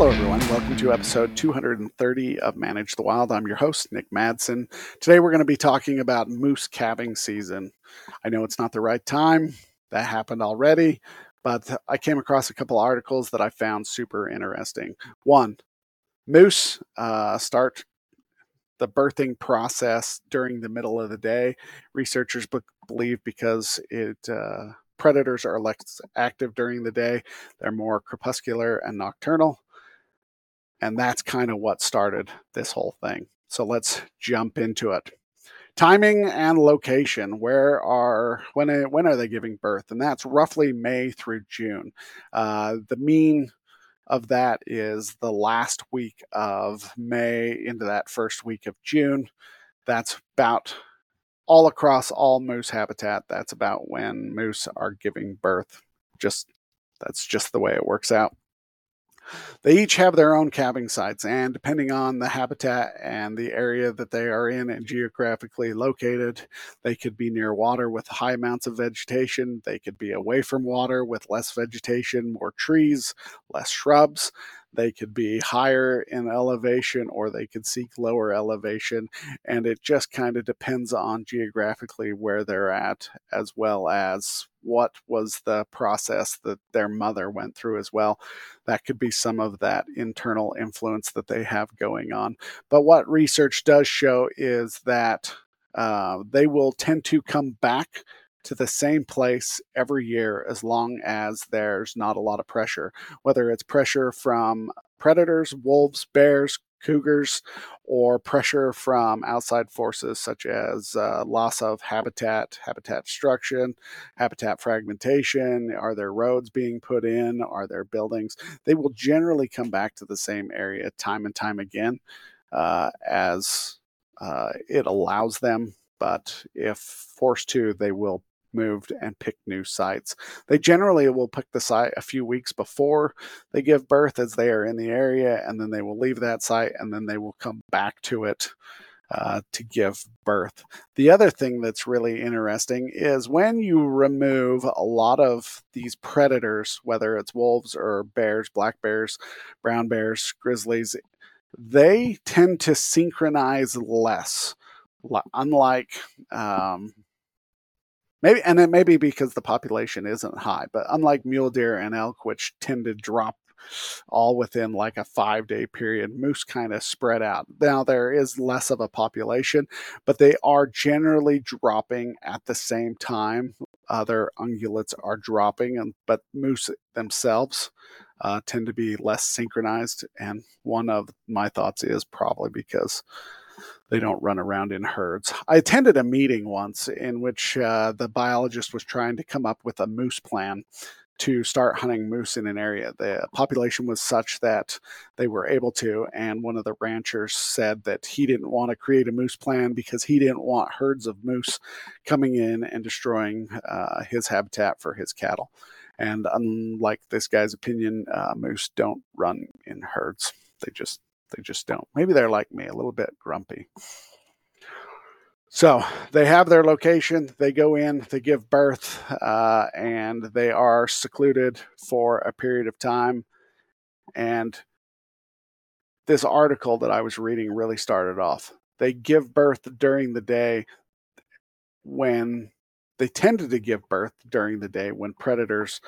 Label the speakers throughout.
Speaker 1: Hello, everyone. Welcome to episode 230 of Manage the Wild. I'm your host, Nick Madsen. Today, we're going to be talking about moose calving season. I know it's not the right time, that happened already, but I came across a couple articles that I found super interesting. One, moose uh, start the birthing process during the middle of the day. Researchers be- believe because it uh, predators are less active during the day, they're more crepuscular and nocturnal. And that's kind of what started this whole thing. So let's jump into it. Timing and location. Where are when when are they giving birth? And that's roughly May through June. Uh, the mean of that is the last week of May into that first week of June. That's about all across all moose habitat. That's about when moose are giving birth. Just that's just the way it works out. They each have their own calving sites, and depending on the habitat and the area that they are in and geographically located, they could be near water with high amounts of vegetation. They could be away from water with less vegetation, more trees, less shrubs. They could be higher in elevation or they could seek lower elevation. And it just kind of depends on geographically where they're at, as well as what was the process that their mother went through as well. That could be some of that internal influence that they have going on. But what research does show is that uh, they will tend to come back to the same place every year as long as there's not a lot of pressure, whether it's pressure from predators, wolves, bears, cougars, or pressure from outside forces such as uh, loss of habitat, habitat destruction, habitat fragmentation. Are there roads being put in? Are there buildings? They will generally come back to the same area time and time again uh, as uh, it allows them. But if forced to, they will moved and pick new sites. They generally will pick the site a few weeks before they give birth as they are in the area, and then they will leave that site and then they will come back to it. Uh, to give birth. The other thing that's really interesting is when you remove a lot of these predators, whether it's wolves or bears, black bears, brown bears, grizzlies, they tend to synchronize less. Unlike um, Maybe and it may be because the population isn't high, but unlike mule deer and elk, which tend to drop all within like a five day period, moose kind of spread out. Now there is less of a population, but they are generally dropping at the same time. Other ungulates are dropping, and but moose themselves uh, tend to be less synchronized. And one of my thoughts is probably because they don't run around in herds. I attended a meeting once in which uh, the biologist was trying to come up with a moose plan to start hunting moose in an area. The population was such that they were able to, and one of the ranchers said that he didn't want to create a moose plan because he didn't want herds of moose coming in and destroying uh, his habitat for his cattle. And unlike this guy's opinion, uh, moose don't run in herds. They just they just don't. Maybe they're like me, a little bit grumpy. So they have their location, they go in, they give birth, uh, and they are secluded for a period of time. And this article that I was reading really started off. They give birth during the day when they tended to give birth during the day when predators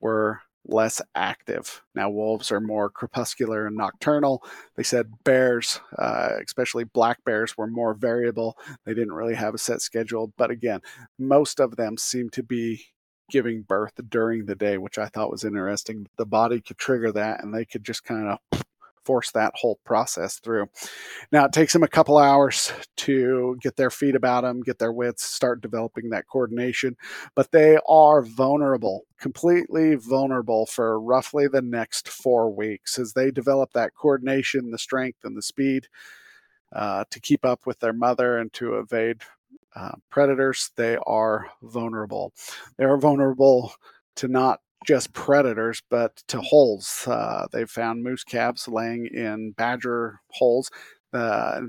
Speaker 1: were less active. Now, wolves are more crepuscular and nocturnal. They said bears, uh, especially black bears, were more variable. They didn't really have a set schedule. But again, most of them seem to be giving birth during the day, which I thought was interesting. The body could trigger that and they could just kind of force that whole process through. Now, it takes them a couple hours to get their feet about them, get their wits, start developing that coordination, but they are vulnerable, completely vulnerable for roughly the next four weeks as they develop that coordination, the strength, and the speed. Uh, to keep up with their mother and to evade uh, predators, they are vulnerable. They are vulnerable to not just predators, but to holes. Uh, they've found moose calves laying in badger holes. Uh,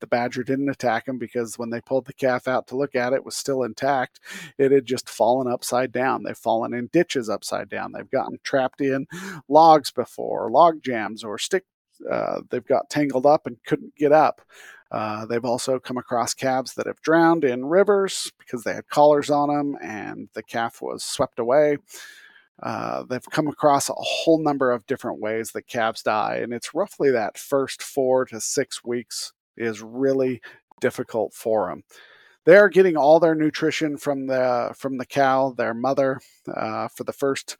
Speaker 1: the badger didn't attack them because when they pulled the calf out to look at it, it was still intact. It had just fallen upside down. They've fallen in ditches upside down. They've gotten trapped in logs before, log jams, or stick. Uh, they've got tangled up and couldn't get up. Uh, they've also come across calves that have drowned in rivers because they had collars on them and the calf was swept away. Uh, they've come across a whole number of different ways that calves die, and it's roughly that first four to six weeks is really difficult for them. They are getting all their nutrition from the from the cow, their mother, uh, for the first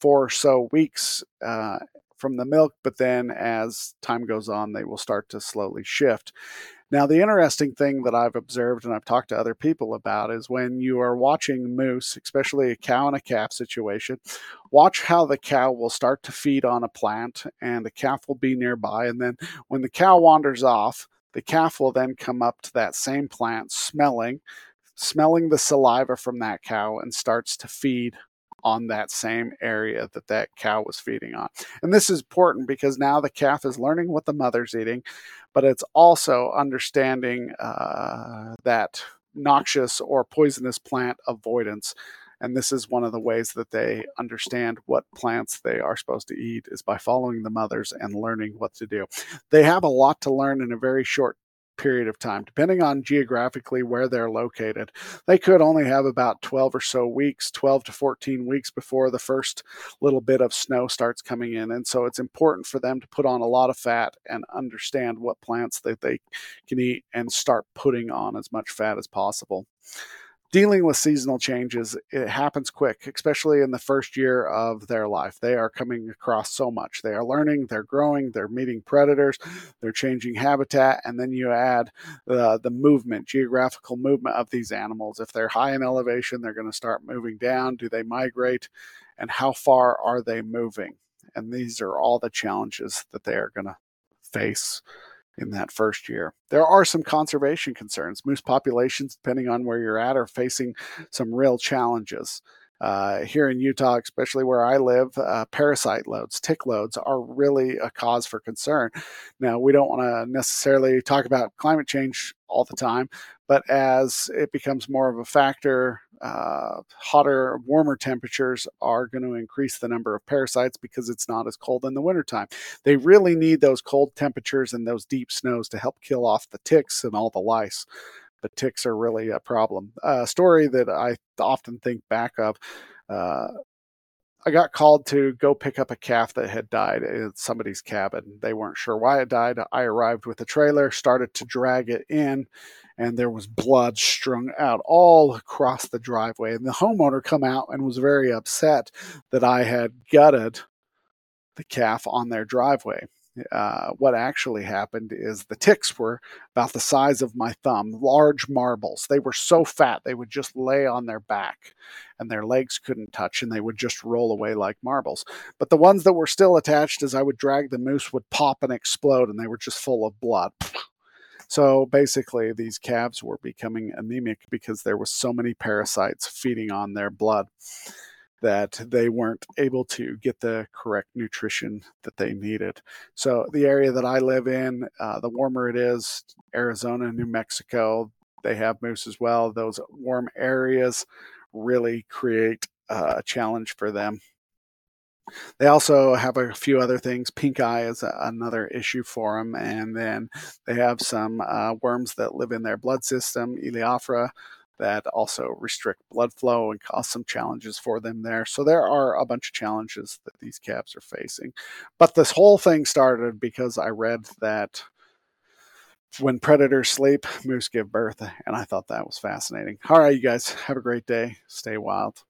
Speaker 1: four or so weeks uh, from the milk, but then as time goes on, they will start to slowly shift. Now, the interesting thing that I've observed and I've talked to other people about is when you are watching moose, especially a cow and a calf situation, watch how the cow will start to feed on a plant and the calf will be nearby. And then when the cow wanders off, the calf will then come up to that same plant smelling, smelling the saliva from that cow and starts to feed on that same area that that cow was feeding on. And this is important because now the calf is learning what the mother's eating, but it's also understanding uh, that noxious or poisonous plant avoidance. And this is one of the ways that they understand what plants they are supposed to eat is by following the mothers and learning what to do. They have a lot to learn in a very short period of time, depending on geographically where they're located. They could only have about 12 or so weeks, 12 to 14 weeks before the first little bit of snow starts coming in. And so it's important for them to put on a lot of fat and understand what plants that they can eat and start putting on as much fat as possible dealing with seasonal changes, it happens quick, especially in the first year of their life. They are coming across so much. They are learning, they're growing, they're meeting predators, they're changing habitat, and then you add the, the movement, geographical movement of these animals. If they're high in elevation, they're going to start moving down. Do they migrate? And how far are they moving? And these are all the challenges that they are going to face in that first year. There are some conservation concerns. Moose populations, depending on where you're at, are facing some real challenges. Uh, here in Utah, especially where I live, uh, parasite loads, tick loads are really a cause for concern. Now, we don't want to necessarily talk about climate change all the time, but as it becomes more of a factor, uh, hotter, warmer temperatures are going to increase the number of parasites because it's not as cold in the wintertime. They really need those cold temperatures and those deep snows to help kill off the ticks and all the lice. The ticks are really a problem. A story that I often think back of. Uh, I got called to go pick up a calf that had died in somebody's cabin. They weren't sure why it died. I arrived with a trailer, started to drag it in, and there was blood strung out all across the driveway. And the homeowner come out and was very upset that I had gutted the calf on their driveway. Uh, what actually happened is the ticks were about the size of my thumb, large marbles. They were so fat they would just lay on their back and their legs couldn't touch and they would just roll away like marbles. But the ones that were still attached, as I would drag the moose, would pop and explode and they were just full of blood. So basically, these calves were becoming anemic because there was so many parasites feeding on their blood that they weren't able to get the correct nutrition that they needed. So the area that I live in, uh, the warmer it is, Arizona, New Mexico, they have moose as well. Those warm areas really create uh, a challenge for them. They also have a few other things. Pink eye is a, another issue for them. And then they have some uh, worms that live in their blood system, Elaeophora, that also restrict blood flow and cause some challenges for them there. So there are a bunch of challenges that these calves are facing. But this whole thing started because I read that when predators sleep, moose give birth. And I thought that was fascinating. All right, you guys, have a great day. Stay wild.